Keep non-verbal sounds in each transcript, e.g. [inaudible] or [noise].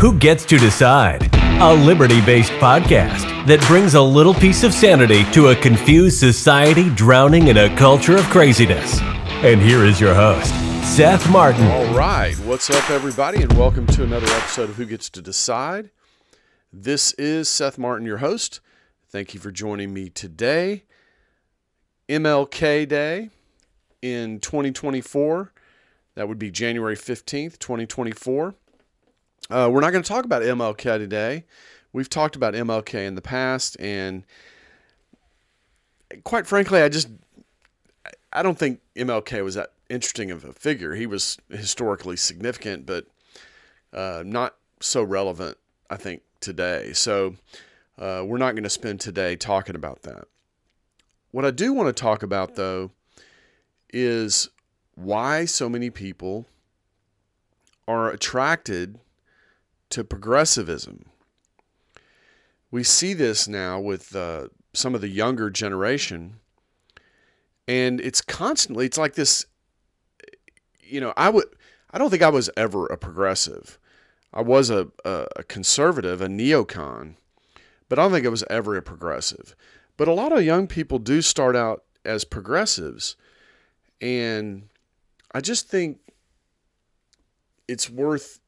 Who Gets to Decide? A liberty based podcast that brings a little piece of sanity to a confused society drowning in a culture of craziness. And here is your host, Seth Martin. All right. What's up, everybody, and welcome to another episode of Who Gets to Decide. This is Seth Martin, your host. Thank you for joining me today. MLK Day in 2024. That would be January 15th, 2024. Uh, we're not going to talk about MLK today. We've talked about MLK in the past, and quite frankly, I just I don't think MLK was that interesting of a figure. He was historically significant, but uh, not so relevant, I think, today. So uh, we're not going to spend today talking about that. What I do want to talk about, though, is why so many people are attracted to progressivism. We see this now with uh, some of the younger generation, and it's constantly, it's like this, you know, I would, I don't think I was ever a progressive. I was a, a, a conservative, a neocon, but I don't think I was ever a progressive. But a lot of young people do start out as progressives, and I just think it's worth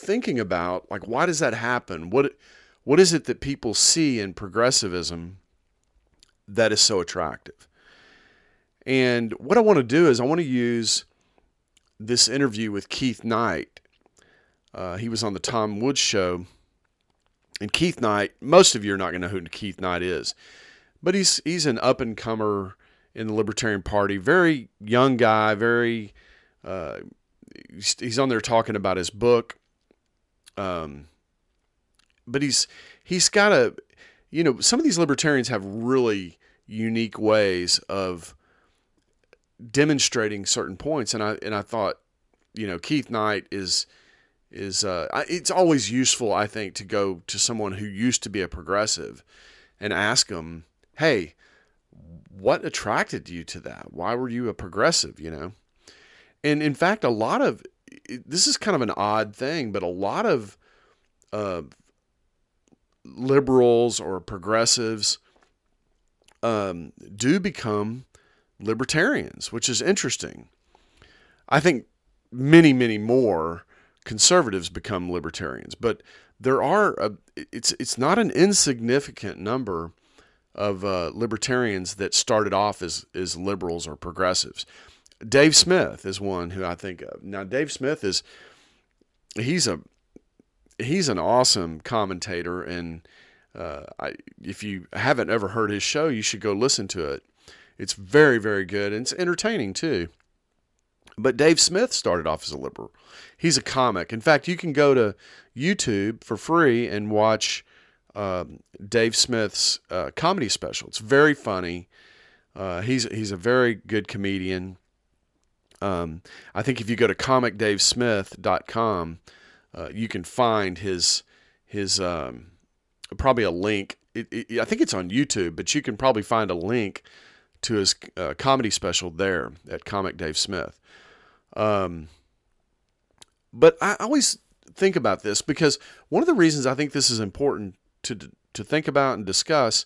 thinking about like why does that happen? What what is it that people see in progressivism that is so attractive? And what I want to do is I want to use this interview with Keith Knight. Uh, he was on the Tom Woods show. And Keith Knight, most of you are not going to know who Keith Knight is, but he's he's an up and comer in the Libertarian Party, very young guy, very uh, he's on there talking about his book um, but he's he's got a you know some of these libertarians have really unique ways of demonstrating certain points, and I and I thought you know Keith Knight is is uh, it's always useful I think to go to someone who used to be a progressive and ask them, hey, what attracted you to that? Why were you a progressive? You know, and in fact, a lot of this is kind of an odd thing, but a lot of uh, liberals or progressives um, do become libertarians, which is interesting. I think many, many more conservatives become libertarians, but there are a, it's it's not an insignificant number of uh, libertarians that started off as as liberals or progressives. Dave Smith is one who I think of. Now, Dave Smith is he's a he's an awesome commentator, and uh, I, if you haven't ever heard his show, you should go listen to it. It's very very good and it's entertaining too. But Dave Smith started off as a liberal. He's a comic. In fact, you can go to YouTube for free and watch um, Dave Smith's uh, comedy special. It's very funny. Uh, he's he's a very good comedian. Um, I think if you go to comicdavesmith.com, uh, you can find his his um, probably a link. It, it, I think it's on YouTube, but you can probably find a link to his uh, comedy special there at Comic Dave Smith. Um, but I always think about this because one of the reasons I think this is important to to think about and discuss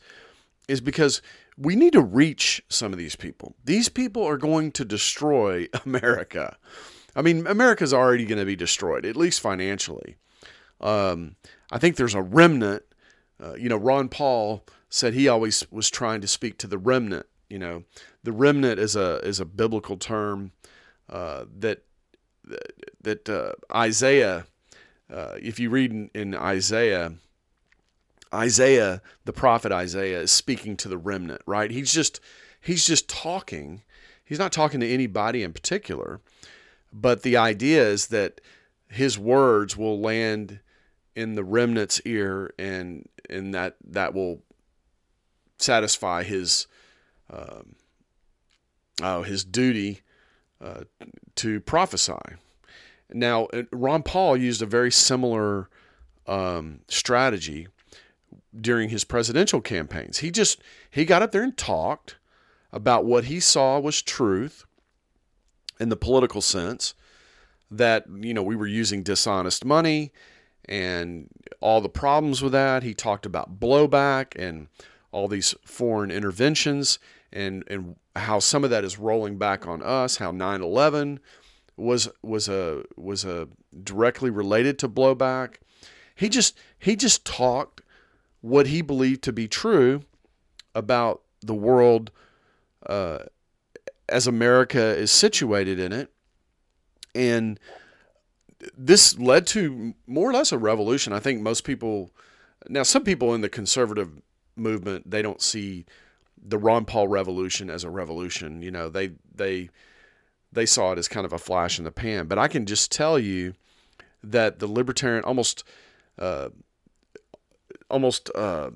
is because we need to reach some of these people. These people are going to destroy [laughs] America. I mean, America's already going to be destroyed, at least financially. Um, I think there's a remnant. Uh, you know, Ron Paul said he always was trying to speak to the remnant. You know, the remnant is a is a biblical term uh, that that uh, Isaiah. Uh, if you read in, in Isaiah, Isaiah, the prophet Isaiah, is speaking to the remnant, right? He's just he's just talking. He's not talking to anybody in particular, but the idea is that his words will land in the remnant's ear, and and that that will satisfy his um, oh his duty uh, to prophesy. Now, Ron Paul used a very similar um, strategy during his presidential campaigns. He just he got up there and talked about what he saw was truth in the political sense that you know we were using dishonest money and all the problems with that. He talked about blowback and all these foreign interventions and, and how some of that is rolling back on us, how 9 11 was was a was a directly related to blowback. He just he just talked what he believed to be true about the world uh, as America is situated in it, and this led to more or less a revolution. I think most people now some people in the conservative movement they don't see the Ron Paul revolution as a revolution. You know, they they they saw it as kind of a flash in the pan. But I can just tell you that the libertarian almost uh, almost uh,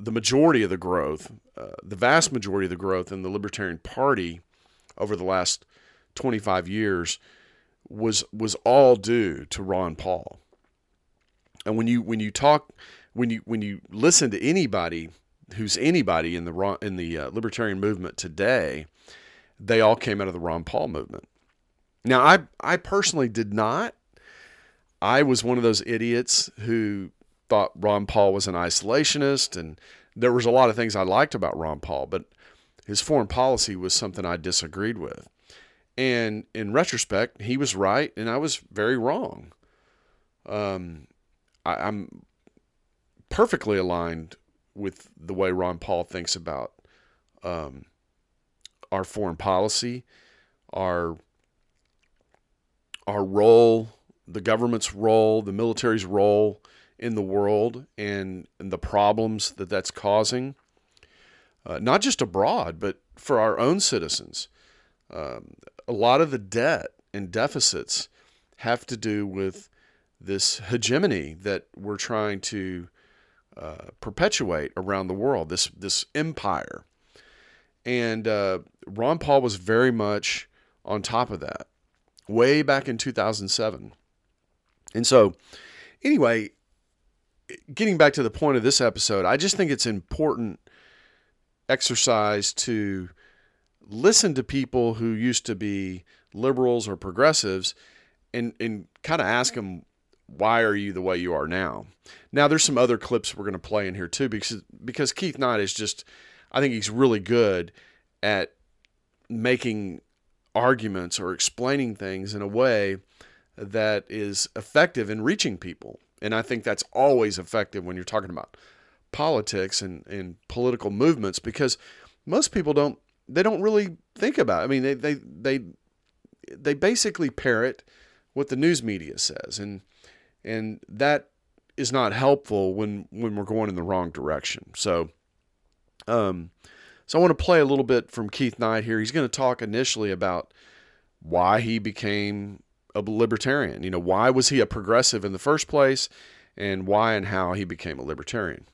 the majority of the growth, uh, the vast majority of the growth in the Libertarian Party over the last 25 years was was all due to Ron Paul. And when you when you talk when you when you listen to anybody who's anybody in the in the uh, libertarian movement today, they all came out of the Ron Paul movement. Now, I I personally did not. I was one of those idiots who thought Ron Paul was an isolationist, and there was a lot of things I liked about Ron Paul, but his foreign policy was something I disagreed with. And in retrospect, he was right, and I was very wrong. Um, I, am perfectly aligned with the way Ron Paul thinks about um, our foreign policy, our our role, the government's role, the military's role in the world, and, and the problems that that's causing, uh, not just abroad, but for our own citizens. Um, a lot of the debt and deficits have to do with this hegemony that we're trying to uh, perpetuate around the world, this this empire. And uh, Ron Paul was very much on top of that, way back in 2007. And so, anyway, getting back to the point of this episode, I just think it's important exercise to listen to people who used to be liberals or progressives and, and kind of ask them why are you the way you are now? Now there's some other clips we're going to play in here too because because Keith Knight is just I think he's really good at making arguments or explaining things in a way that is effective in reaching people. And I think that's always effective when you're talking about politics and, and political movements because most people don't they don't really think about it. I mean they they they they basically parrot what the news media says and and that is not helpful when when we're going in the wrong direction. So, um, so I want to play a little bit from Keith Knight here. He's going to talk initially about why he became a libertarian. You know, why was he a progressive in the first place, and why and how he became a libertarian.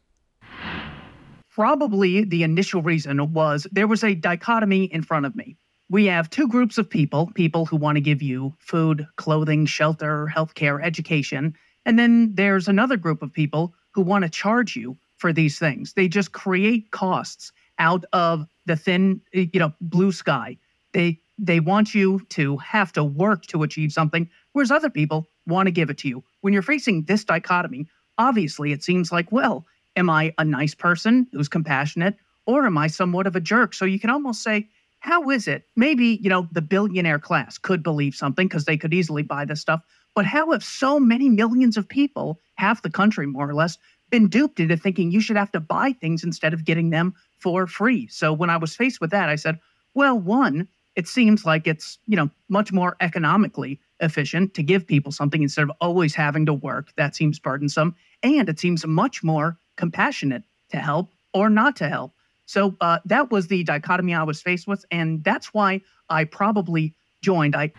Probably the initial reason was there was a dichotomy in front of me. We have two groups of people people who want to give you food, clothing, shelter, healthcare, education. And then there's another group of people who want to charge you for these things. They just create costs out of the thin, you know, blue sky. They they want you to have to work to achieve something, whereas other people want to give it to you. When you're facing this dichotomy, obviously it seems like, well, am I a nice person who's compassionate, or am I somewhat of a jerk? So you can almost say, how is it? Maybe, you know, the billionaire class could believe something because they could easily buy this stuff. But how have so many millions of people, half the country more or less, been duped into thinking you should have to buy things instead of getting them for free? So when I was faced with that, I said, well, one, it seems like it's, you know, much more economically efficient to give people something instead of always having to work. That seems burdensome. And it seems much more compassionate to help or not to help. So uh, that was the dichotomy I was faced with, and that's why I probably joined. I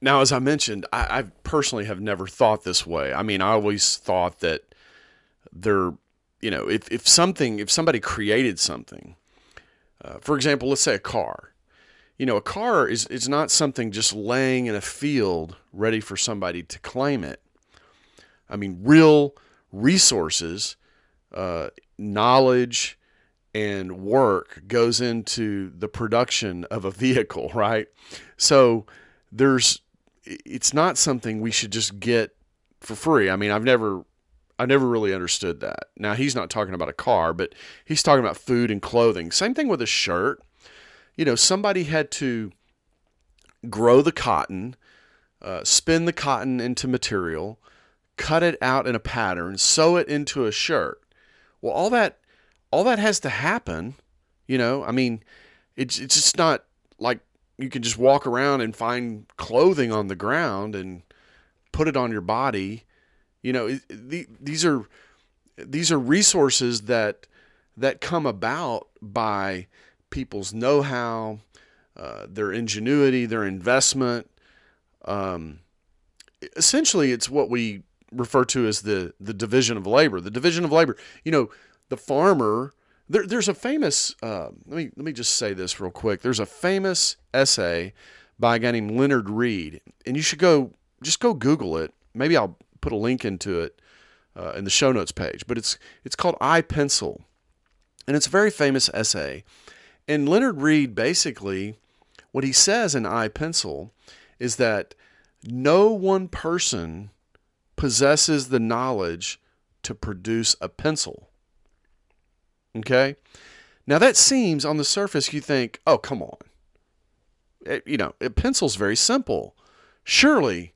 now, as I mentioned, I, I personally have never thought this way. I mean, I always thought that there, you know, if if something, if somebody created something, uh, for example, let's say a car. You know, a car is is not something just laying in a field ready for somebody to claim it. I mean, real resources uh, knowledge and work goes into the production of a [laughs] vehicle, right? So there's it's not something we should just get for free. I mean, I've never I never really understood that. Now he's not talking about a car, but he's talking about food and clothing. Same thing with a shirt. You know, somebody had to grow the cotton, uh, spin the cotton into material, cut it out in a pattern, sew it into a shirt. Well, all that all that has to happen. You know, I mean, it's it's just not like you can just walk around and find clothing on the ground and put it on your body. You know, the, these are these are resources that that come about by people's know-how, uh, their ingenuity, their investment. Um, essentially, it's what we refer to as the the division of labor. The division of labor. You know, the farmer. There, there's a famous. Uh, let me let me just say this real quick. There's a famous essay by a guy named Leonard Read, and you should go just go Google it. Maybe I'll put a link into it uh, in the show notes page. But it's it's called I Pencil, and it's a very famous essay. And Leonard Read basically, what he says in I Pencil, is that no one person possesses the knowledge to produce a pencil. Okay? Now that seems on the surface you think, "Oh, come on." It, you know, a pencil's very simple. Surely,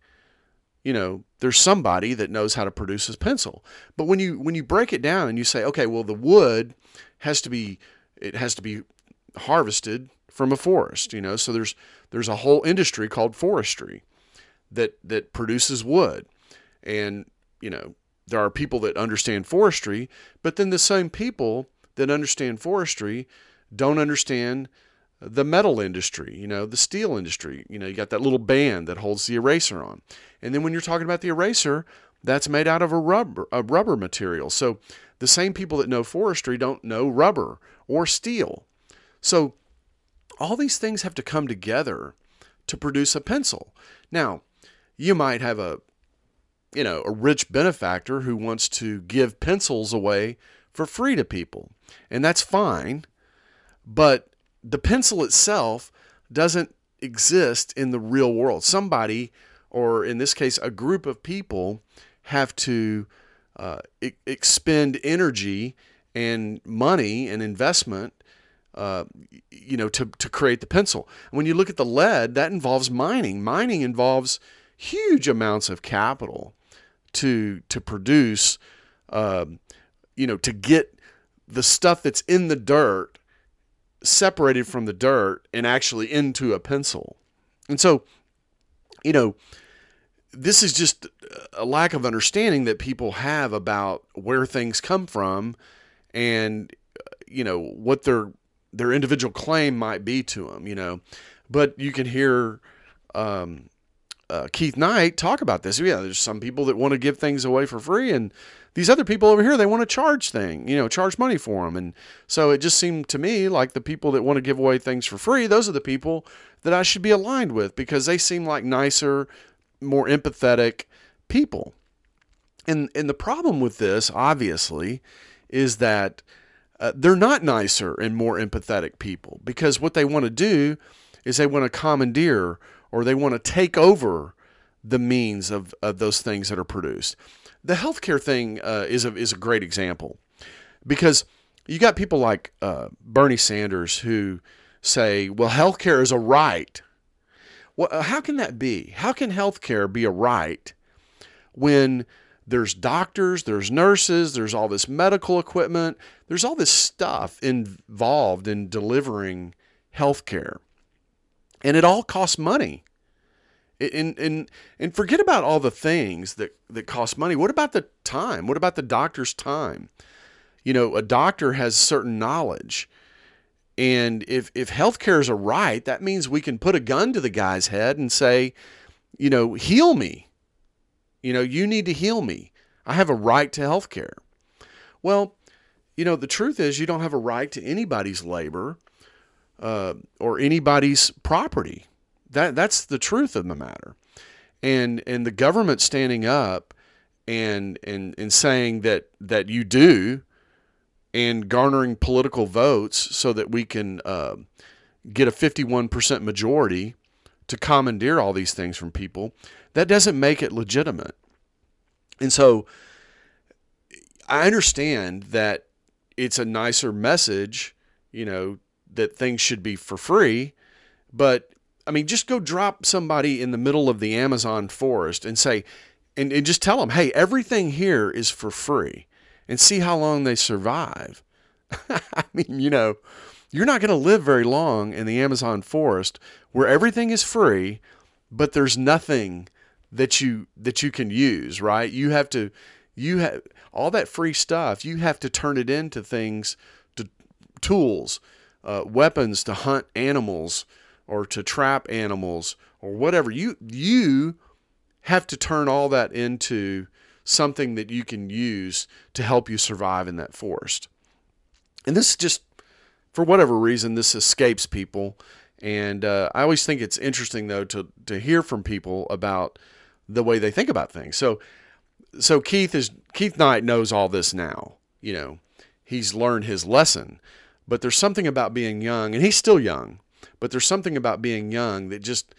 you know, there's somebody that knows how to produce a pencil. But when you when you break it down and you say, "Okay, well the wood has to be it has to be harvested from a forest, you know. So there's there's a whole industry called forestry that that produces wood. And, you know, there are people that understand forestry, but then the same people that understand forestry don't understand the metal industry, you know, the steel industry. You know, you got that little band that holds the eraser on. And then when you're talking about the eraser, that's made out of a rubber a rubber material. So the same people that know forestry don't know rubber or steel. So all these things have to come together to produce a pencil. Now, you might have a you know, a rich benefactor who wants to give pencils away for free to people. And that's fine, but the pencil itself doesn't exist in the real world. Somebody, or in this case, a group of people, have to uh, expend energy and money and investment uh, you know, to, to create the pencil. when you look at the lead, that involves mining. Mining involves huge amounts of capital to to produce, uh, you know, to get the stuff that's in the dirt separated from the dirt and actually into a pencil. And so, you know, this is just a lack of understanding that people have about where things come from and you know what their their individual claim might be to them, you know. But you can hear um, uh, Keith Knight talk about this. Yeah, there's some people that want to give things away for free, and these other people over here they want to charge thing, you know, charge money for them. And so it just seemed to me like the people that want to give away things for free, those are the people that I should be aligned with because they seem like nicer, more empathetic people. And and the problem with this, obviously, is that uh, they're not nicer and more empathetic people because what they want to do is they want to commandeer or they want to take over the means of, of those things that are produced. The healthcare thing uh, is, a, is a great example because you got people like uh, Bernie Sanders who say, well, healthcare is a right. Well, uh, how can that be? How can healthcare be a right when there's doctors, there's nurses, there's all this medical equipment, there's all this stuff involved in delivering healthcare and it all costs money. And, and and forget about all the things that, that cost money. What about the time? What about the doctor's time? You know, a doctor has certain knowledge. And if, if healthcare is a right, that means we can put a gun to the guy's head and say, you know, heal me. You know, you need to heal me. I have a right to healthcare. Well, you know, the truth is you don't have a right to anybody's labor uh, or anybody's property. That that's the truth of the matter. And and the government standing up and and and saying that that you do and garnering political votes so that we can uh, get a 51% majority to commandeer all these things from people, that doesn't make it legitimate. And so I understand that it's a nicer message, you know, that things should be for free, but I mean, just go drop somebody in the middle of the Amazon forest and say, and, and just tell them, hey, everything here is for free and see how long they survive. [laughs] I mean, you know, you're not going to live very long in the Amazon forest where everything is free, but there's nothing that you that you can use, right? You have to you have all that free stuff. You have to turn it into things to tools, uh, weapons to hunt animals or to trap animals or whatever. You you have to turn all that into something that you can use to help you survive in that forest. And this just for whatever reason this escapes people and uh, I always think it's interesting though to to hear from people about the way they think about things. So so Keith is Keith Knight knows all this now. You know, he's learned his lesson. But there's something about being young, and he's still young. But there's something about being young that just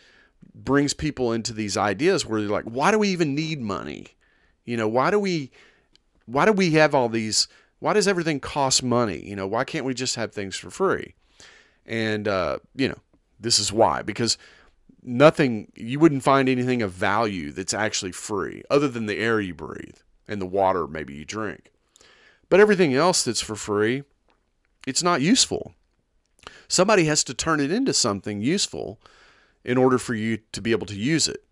brings people into these ideas where they're like, why do we even need money? You know, why do we why do we have all these why does everything cost money? You know, why can't we just have things for free? And uh, you know, this is why because nothing you wouldn't find anything of value that's actually free other than the air you breathe and the water maybe you drink. But everything else that's for free, it's not useful. Somebody has to turn it into something useful in order for you to be able to use it.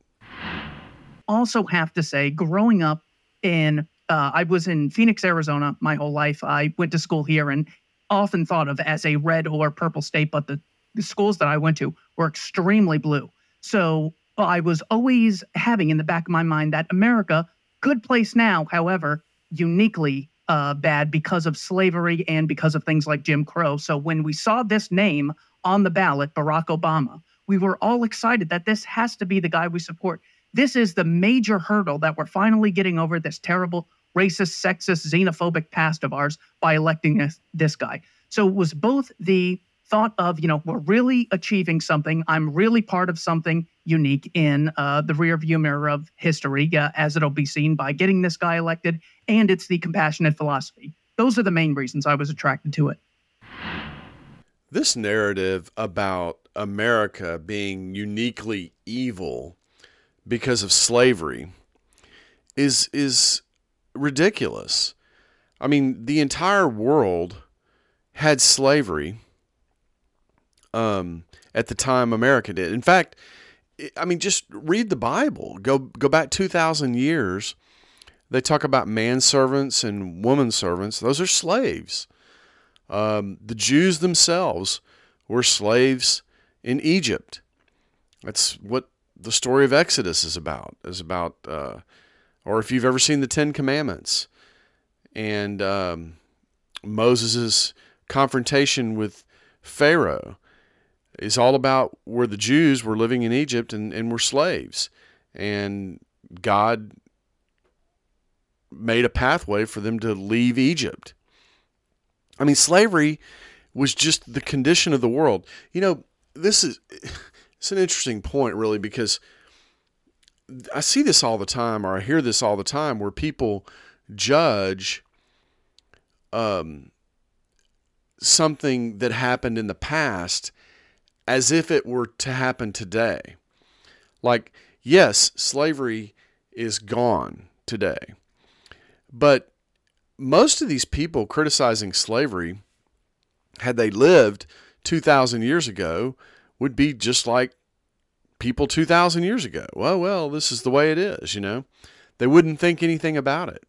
Also, have to say, growing up in, uh, I was in Phoenix, Arizona my whole life. I went to school here and often thought of as a red or purple state, but the, the schools that I went to were extremely blue. So I was always having in the back of my mind that America, good place now, however, uniquely uh, bad because of slavery and because of things like Jim Crow. So when we saw this name on the ballot, Barack Obama, we were all excited that this has to be the guy we support. This is the major hurdle that we're finally getting over this terrible racist, sexist, xenophobic past of ours by electing this, this guy. So it was both the thought of, you know, we're really achieving something. I'm really part of something unique in uh, the rearview mirror of history, uh, as it'll be seen by getting this guy elected. And it's the compassionate philosophy. Those are the main reasons I was attracted to it. This narrative about America being uniquely evil because of slavery is is ridiculous. I mean, the entire world had slavery um, at the time America did. In fact, I mean, just read the Bible. Go go back two thousand years. They talk about manservants and woman servants. Those are slaves. Um, the Jews themselves were slaves in Egypt. That's what the story of Exodus is about. Is about, uh, or if you've ever seen the Ten Commandments, and um, Moses' confrontation with Pharaoh is all about where the Jews were living in Egypt and, and were slaves. And God made a pathway for them to leave Egypt. I mean, slavery was just the condition of the world. You know, this is [laughs] it's an interesting point, really, because I see this all the time, or I hear this all the time, where people judge um, something that happened in the past as if it were to happen today. Like, yes, slavery is gone today. But most of these people criticizing slavery, had they lived 2,000 years ago, would be just like people 2,000 years ago. Well, well, this is the way it is, you know. They wouldn't think anything about it.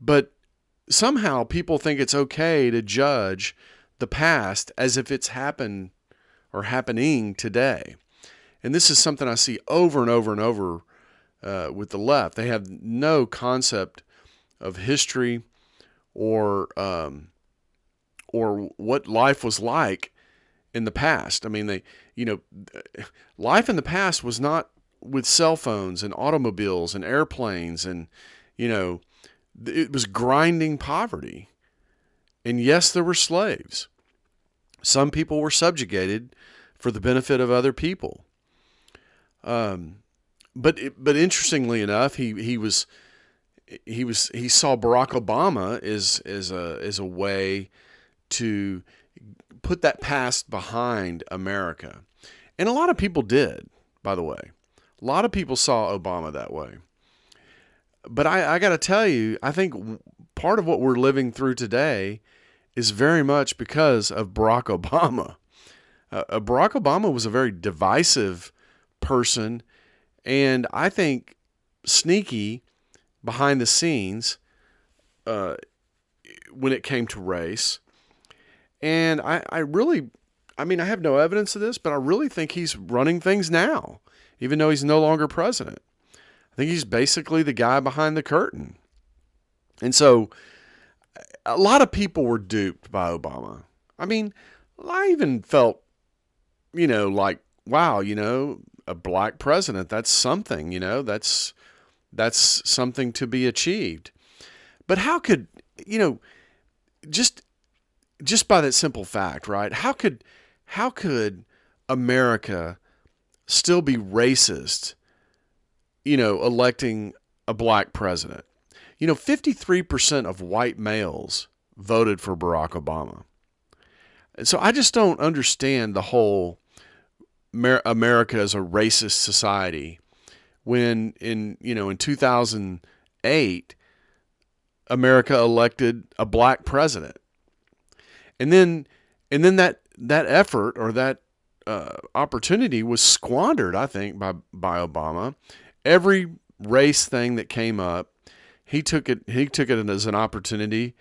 But somehow people think it's okay to judge the past as if it's happened or happening today. And this is something I see over and over and over uh, with the left. They have no concept of history or um, or what life was like in the past. I mean, they you know, life in the past was not with cell phones and automobiles and airplanes and you know, it was grinding poverty. And yes, there were slaves. Some people were subjugated for the benefit of other people. Um, but but interestingly enough, he he was he was he saw Barack Obama as as a as a way to put that past behind America. And a lot of people did, by the way. A lot of people saw Obama that way. But I, I got to tell you, I think part of what we're living through today is very much because of Barack Obama. Uh, uh Barack Obama was a very divisive person, and I think sneaky behind the scenes uh, when it came to race. And I, I really, I mean, I have no evidence of this, but I really think he's running things now, even though he's no longer president. I think he's basically the guy behind the curtain. And so a lot of people were duped by Obama. I mean, I even felt, you know, like, wow, you know, a black president, that's something, you know, that's that's something to be achieved. But how could, you know, just just by that simple fact, right? How could how could America still be racist, you know, electing a black president? You know, 53% of white males voted for Barack Obama. So I just don't understand the whole America as a racist society when in, you know, in 2008 America elected a black president and then and then that that effort or that uh, opportunity was squandered, I think, by by Obama. Every race thing that came up, he took it he took it as an opportunity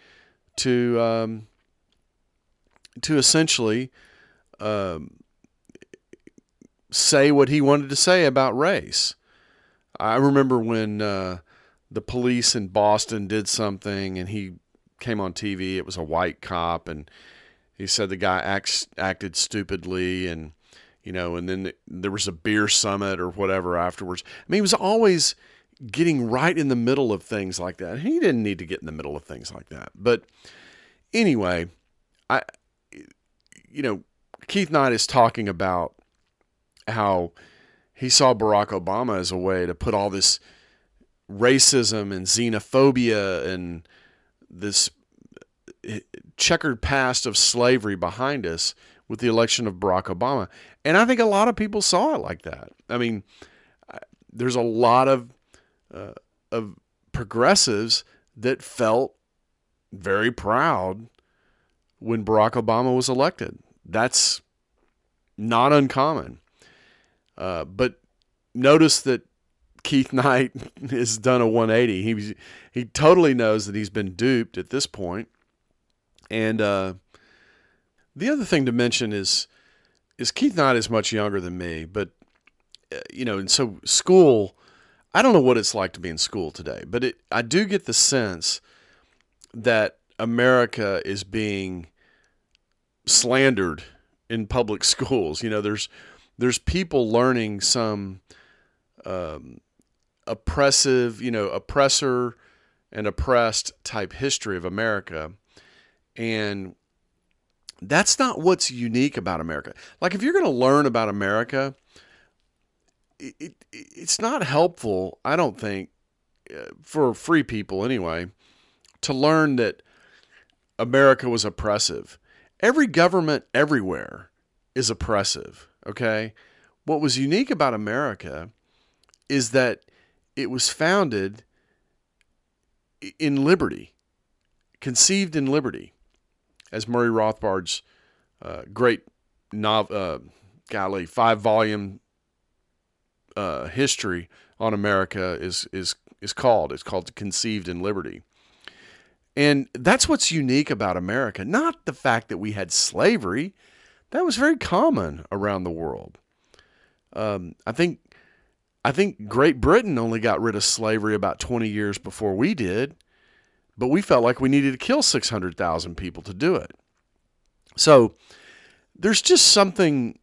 to um, to essentially um, say what he wanted to say about race. I remember when uh, the police in Boston did something, and he came on TV. It was a white cop, and he said the guy acts, acted stupidly, and you know, and then there was a beer summit or whatever afterwards. I mean, he was always getting right in the middle of things like that. He didn't need to get in the middle of things like that. But anyway, I, you know, Keith Knight is talking about how he saw Barack Obama as a way to put all this racism and xenophobia and this eh, checkered past of slavery behind us with the election of Barack Obama. And I think a lot of people saw it like that. I mean, there's a lot of uh, of progressives that felt very proud when Barack Obama was elected. That's not uncommon. Uh, but notice that Keith [laughs] Knight has done a 180. He he totally knows that he's been duped at this point. And uh, the other thing to mention is is Keith Knight is much younger than me, but uh, you know, and so school. I don't know what it's like to be in school today, but it, I do get the sense that America is being slandered in public [laughs] schools. You know, there's there's people learning some um, oppressive, you know, oppressor and oppressed type history of America. And that's not what's unique about America. Like, if you're going to learn about America, it, it, it's not helpful, I don't think, uh, for free people anyway, to learn that America was oppressive. Every government everywhere is oppressive, okay? What was unique about America is that it was founded in liberty, conceived in liberty, as Murray Rothbard's uh, great novel, uh, golly, five volume uh, history on America is is is called. It's called Conceived in Liberty. And that's what's unique about America, not the fact that we had slavery. That was very common around the world. Um, I think I think Great Britain only got rid of slavery about 20 years before we did, but we felt like we needed to kill 600,000 people to do it. So there's just something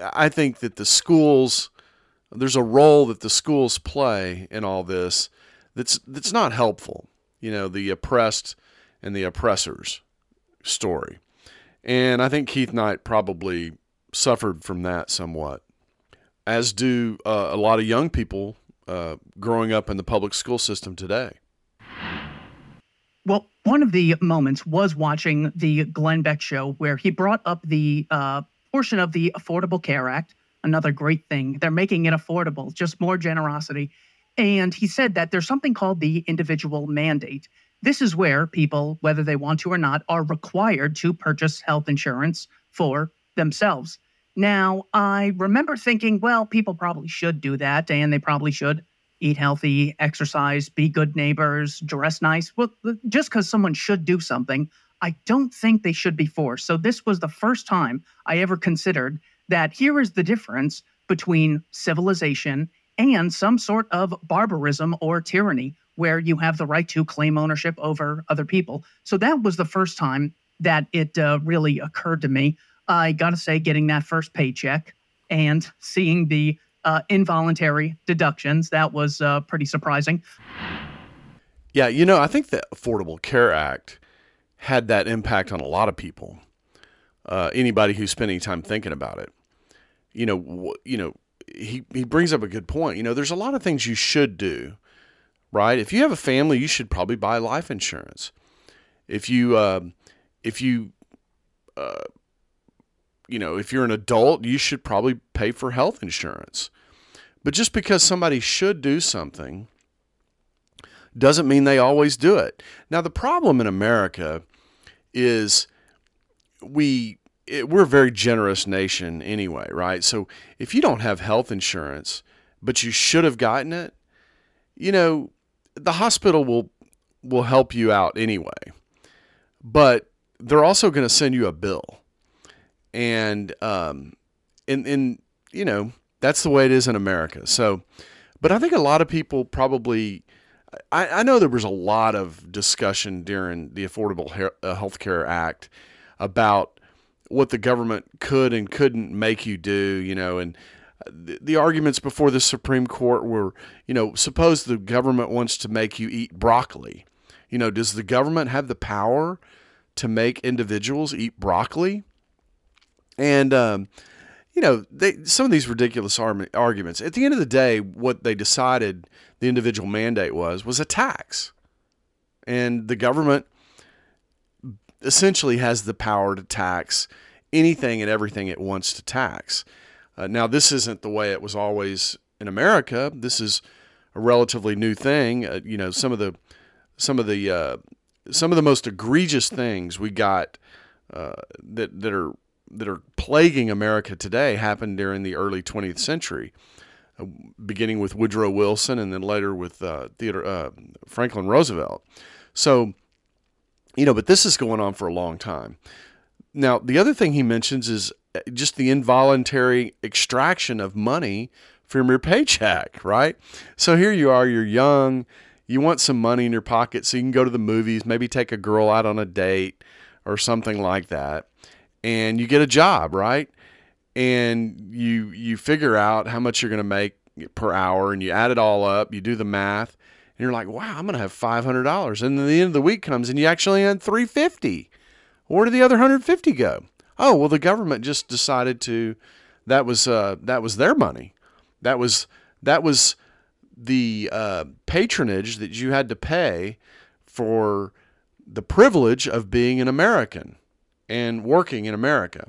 I think that the schools there's a role that the schools play in all this that's that's not helpful. You know, the oppressed and the oppressors story. And I think Keith Knight probably suffered from that somewhat as do uh, a lot of young people uh, growing up in the public school system today. Well, one of the moments was watching the Glenn Beck show where he brought up the uh, portion of the Affordable Care Act, another great thing. They're making it affordable, just more generosity. And he said that there's something called the individual mandate. This is where people, whether they want to or not, are required to purchase health insurance for themselves. Now, I remember thinking, well, people probably should do that, and they probably should eat healthy, exercise, be good neighbors, dress nice. Well, just because someone should do something, I don't think they should be forced. So, this was the first time I ever considered that here is the difference between civilization and some sort of barbarism or tyranny where you have the right to claim ownership over other people. So, that was the first time that it uh, really occurred to me. I got to say, getting that first paycheck and seeing the uh, involuntary deductions, that was uh, pretty surprising. Yeah, you know, I think the Affordable Care Act had that impact on a lot of people. Uh, anybody who's spending time thinking about it, you know, you know, he he brings up a good point. You know, there's a lot of things you should do, right? If you have a family, you should probably buy life insurance. If you uh, if you uh, you know, if you're an adult, you should probably pay for health insurance. But just because somebody should do something doesn't mean they always do it. Now, the problem in America is we it, we're a very generous nation anyway, right? So if you don't have health insurance, but you should have gotten it, you know, the hospital will will help you out anyway. But they're also going to send you a bill and um, and and you know that's the way it is in America. So, but I think a lot of people probably. I, I know there was a lot of discussion during the Affordable Health Care Act about what the government could and couldn't make you do, you know, and the, the arguments before the Supreme Court were, you know, suppose the government wants to make you eat broccoli. You know, does the government have the power to make individuals eat broccoli? And, um, you know, they, some of these ridiculous arguments. At the end of the day, what they decided the individual mandate was was a tax, and the government essentially has the power to tax anything and everything it wants to tax. Uh, now, this isn't the way it was always in America. This is a relatively new thing. Uh, you know, some of the some of the uh, some of the most egregious things we got uh, that that are that are plaguing America today happened during the early 20th century, uh, beginning with Woodrow Wilson and then later with uh, Theodore uh, Franklin Roosevelt. So, you know, but this is going on for a long time. Now, the other thing he mentions is uh, just the involuntary extraction of money from your paycheck, right? So here you are, you're young, you want some money in your pocket so you can go to the movies, maybe take a girl out on a date or something like that and you get a job, right? And you you figure out how much you're going to make per hour, and you add it all up. You do the math, and you're like, "Wow, I'm going to have five hundred dollars." And then the end of the week comes, and you actually had three fifty. Where did the other hundred fifty go? Oh, well, the government just decided to. That was uh, that was their money. That was that was the uh, patronage that you had to pay for the privilege of being an American and working in America.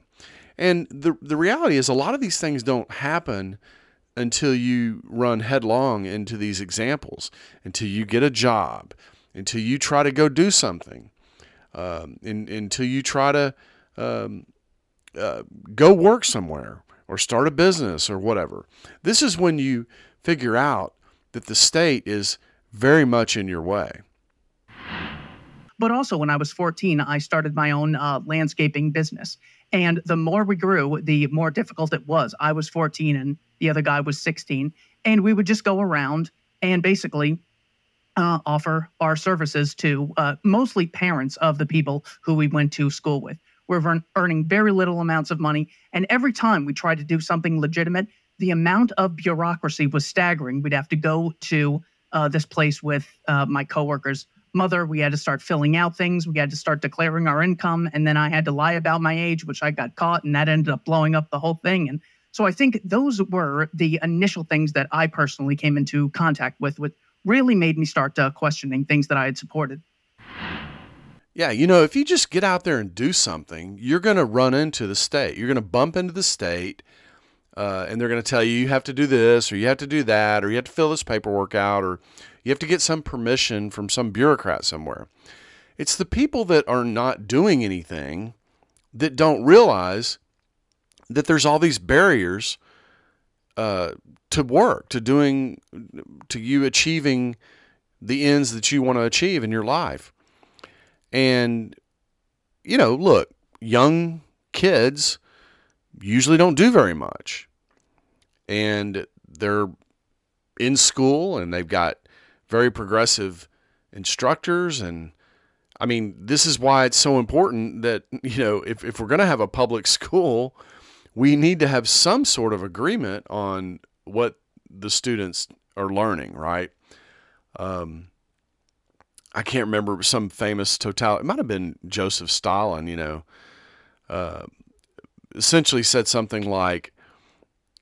And the the reality is a lot of these things don't happen until you run headlong into these examples, until you get a job, until you try to go do something, um, in, until you try to um, uh, go work somewhere or start a business or whatever. This is when you figure out that the state is very much in your way. But also, when I was 14, I started my own uh, landscaping business. And the more we grew, the more difficult it was. I was 14 and the other guy was 16. And we would just go around and basically uh, offer our services to uh, mostly parents of the people who we went to school with. We're earning very little amounts of money. And every time we tried to do something legitimate, the amount of bureaucracy was staggering. We'd have to go to uh, this place with uh, my coworkers mother. We had to start filling out things. We had to start declaring our income. And then I had to lie about my age, which I got caught, and that ended up blowing up the whole thing. And So I think those were the initial things that I personally came into contact with, which really made me start uh, questioning things that I had supported. Yeah, you know, if you just get out there and do something, you're going to run into the state. You're going to bump into the state, uh, and they're going to tell you you have to do this, or you have to do that, or you have to fill this paperwork out, or you have to get some permission from some bureaucrat somewhere. It's the people that are not doing anything that don't realize that there's all these barriers uh, to work, to doing, to you achieving the ends that you want to achieve in your life. And, you know, look, young kids usually don't do very much. And they're in school and they've got very progressive instructors and I mean, this is why it's so important that, [laughs] you know, if, if we're going to have a public [laughs] school, we need to have some sort of agreement on what the students are learning, right? Um, I can't remember some famous total. It might have been Joseph Stalin. You know, uh, essentially said something like,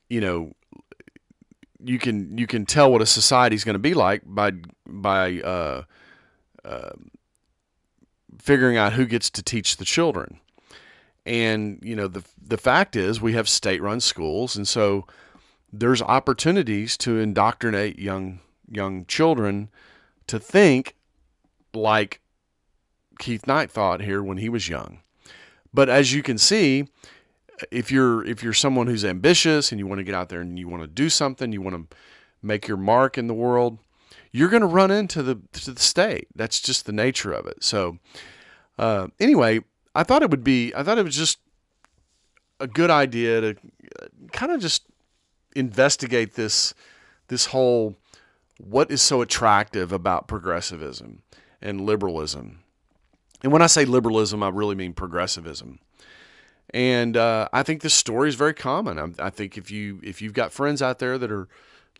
you know, you can you can tell what a society is going to be like by by uh, uh, figuring out who gets to teach the children. And you know the the fact is we have state-run schools, and so there's opportunities to indoctrinate young young children to think like Keith Knight thought here when he was young. But as you can see, if you're if you're someone who's ambitious and you want to get out there and you want to do something, you want to make your mark in the world, you're going to run into the to the state. That's just the nature of it. So uh, anyway, I thought it would be I thought it was just a good idea to kind of just investigate this this whole what is so attractive about progressivism and liberalism. And when I say liberalism, I really mean progressivism. And uh, I think this story is very common. I, I, think if you if you've got friends out there that are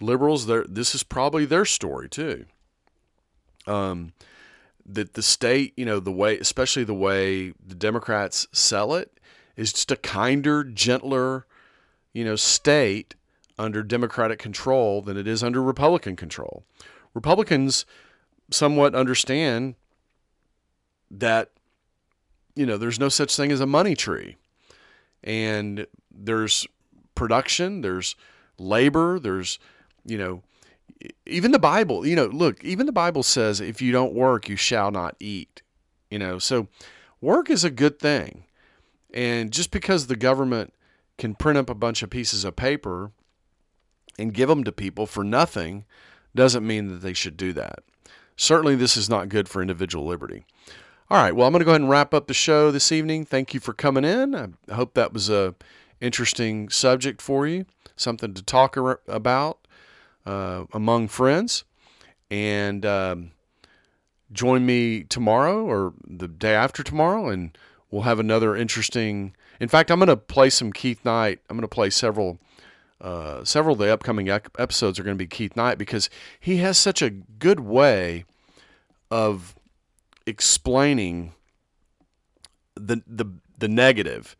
liberals, this is probably their story too. Um, that the state, you know, the way, especially the way the Democrats sell it, is just a kinder, gentler, you know, state under Democratic control than it is under Republican control. Republicans somewhat understand that you know there's no such thing as a money tree and there's production there's labor there's you know even the bible you know look even the bible says if you don't work you shall not eat you know? So work is a good thing. And just because the government can print up a bunch of pieces of paper and give them to people for nothing doesn't mean that they should do that. Certainly this is not good for individual liberty. All right, well, I'm going to go ahead and wrap up the show this evening. Thank you for coming in. I hope that was a interesting subject for you, something to talk about uh, among friends. And um, join me tomorrow or the day after tomorrow, and we'll have another interesting. In fact, I'm going to play some Keith Knight. I'm going to play several uh, several of the upcoming episodes are going to be Keith Knight because he has such a good way of explaining the the the negative,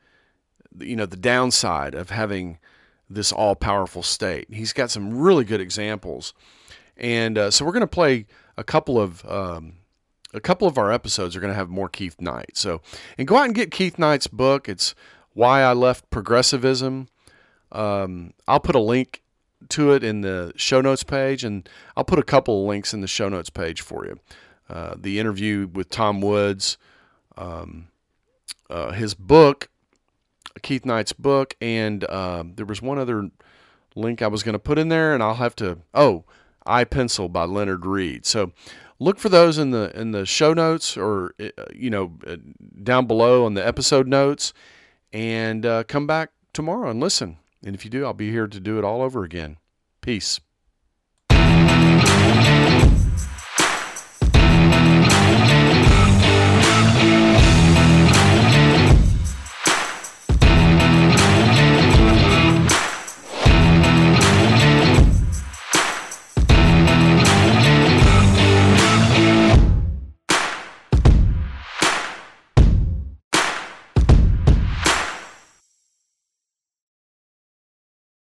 you know, the downside of having this all powerful state. He's got some really good examples, and uh, so we're going to play a couple of. Um, a couple of our episodes are going to have more Keith Knight. So, and go out and get Keith Knight's book. It's Why I Left Progressivism um, I'll put a link to it in the show notes page, and I'll put a couple of links in the show notes page for you. Uh, the interview with Tom Woods, um, uh, his book, Keith Knight's book, and uh, there was one other link I was going to put in there, and I'll have to. Oh, I Pencil by Leonard Read. So look for those in the in the show notes, or uh, you know, uh, down below on the episode notes, and come back tomorrow and listen. And if you do, I'll be here to do it all over again. Peace.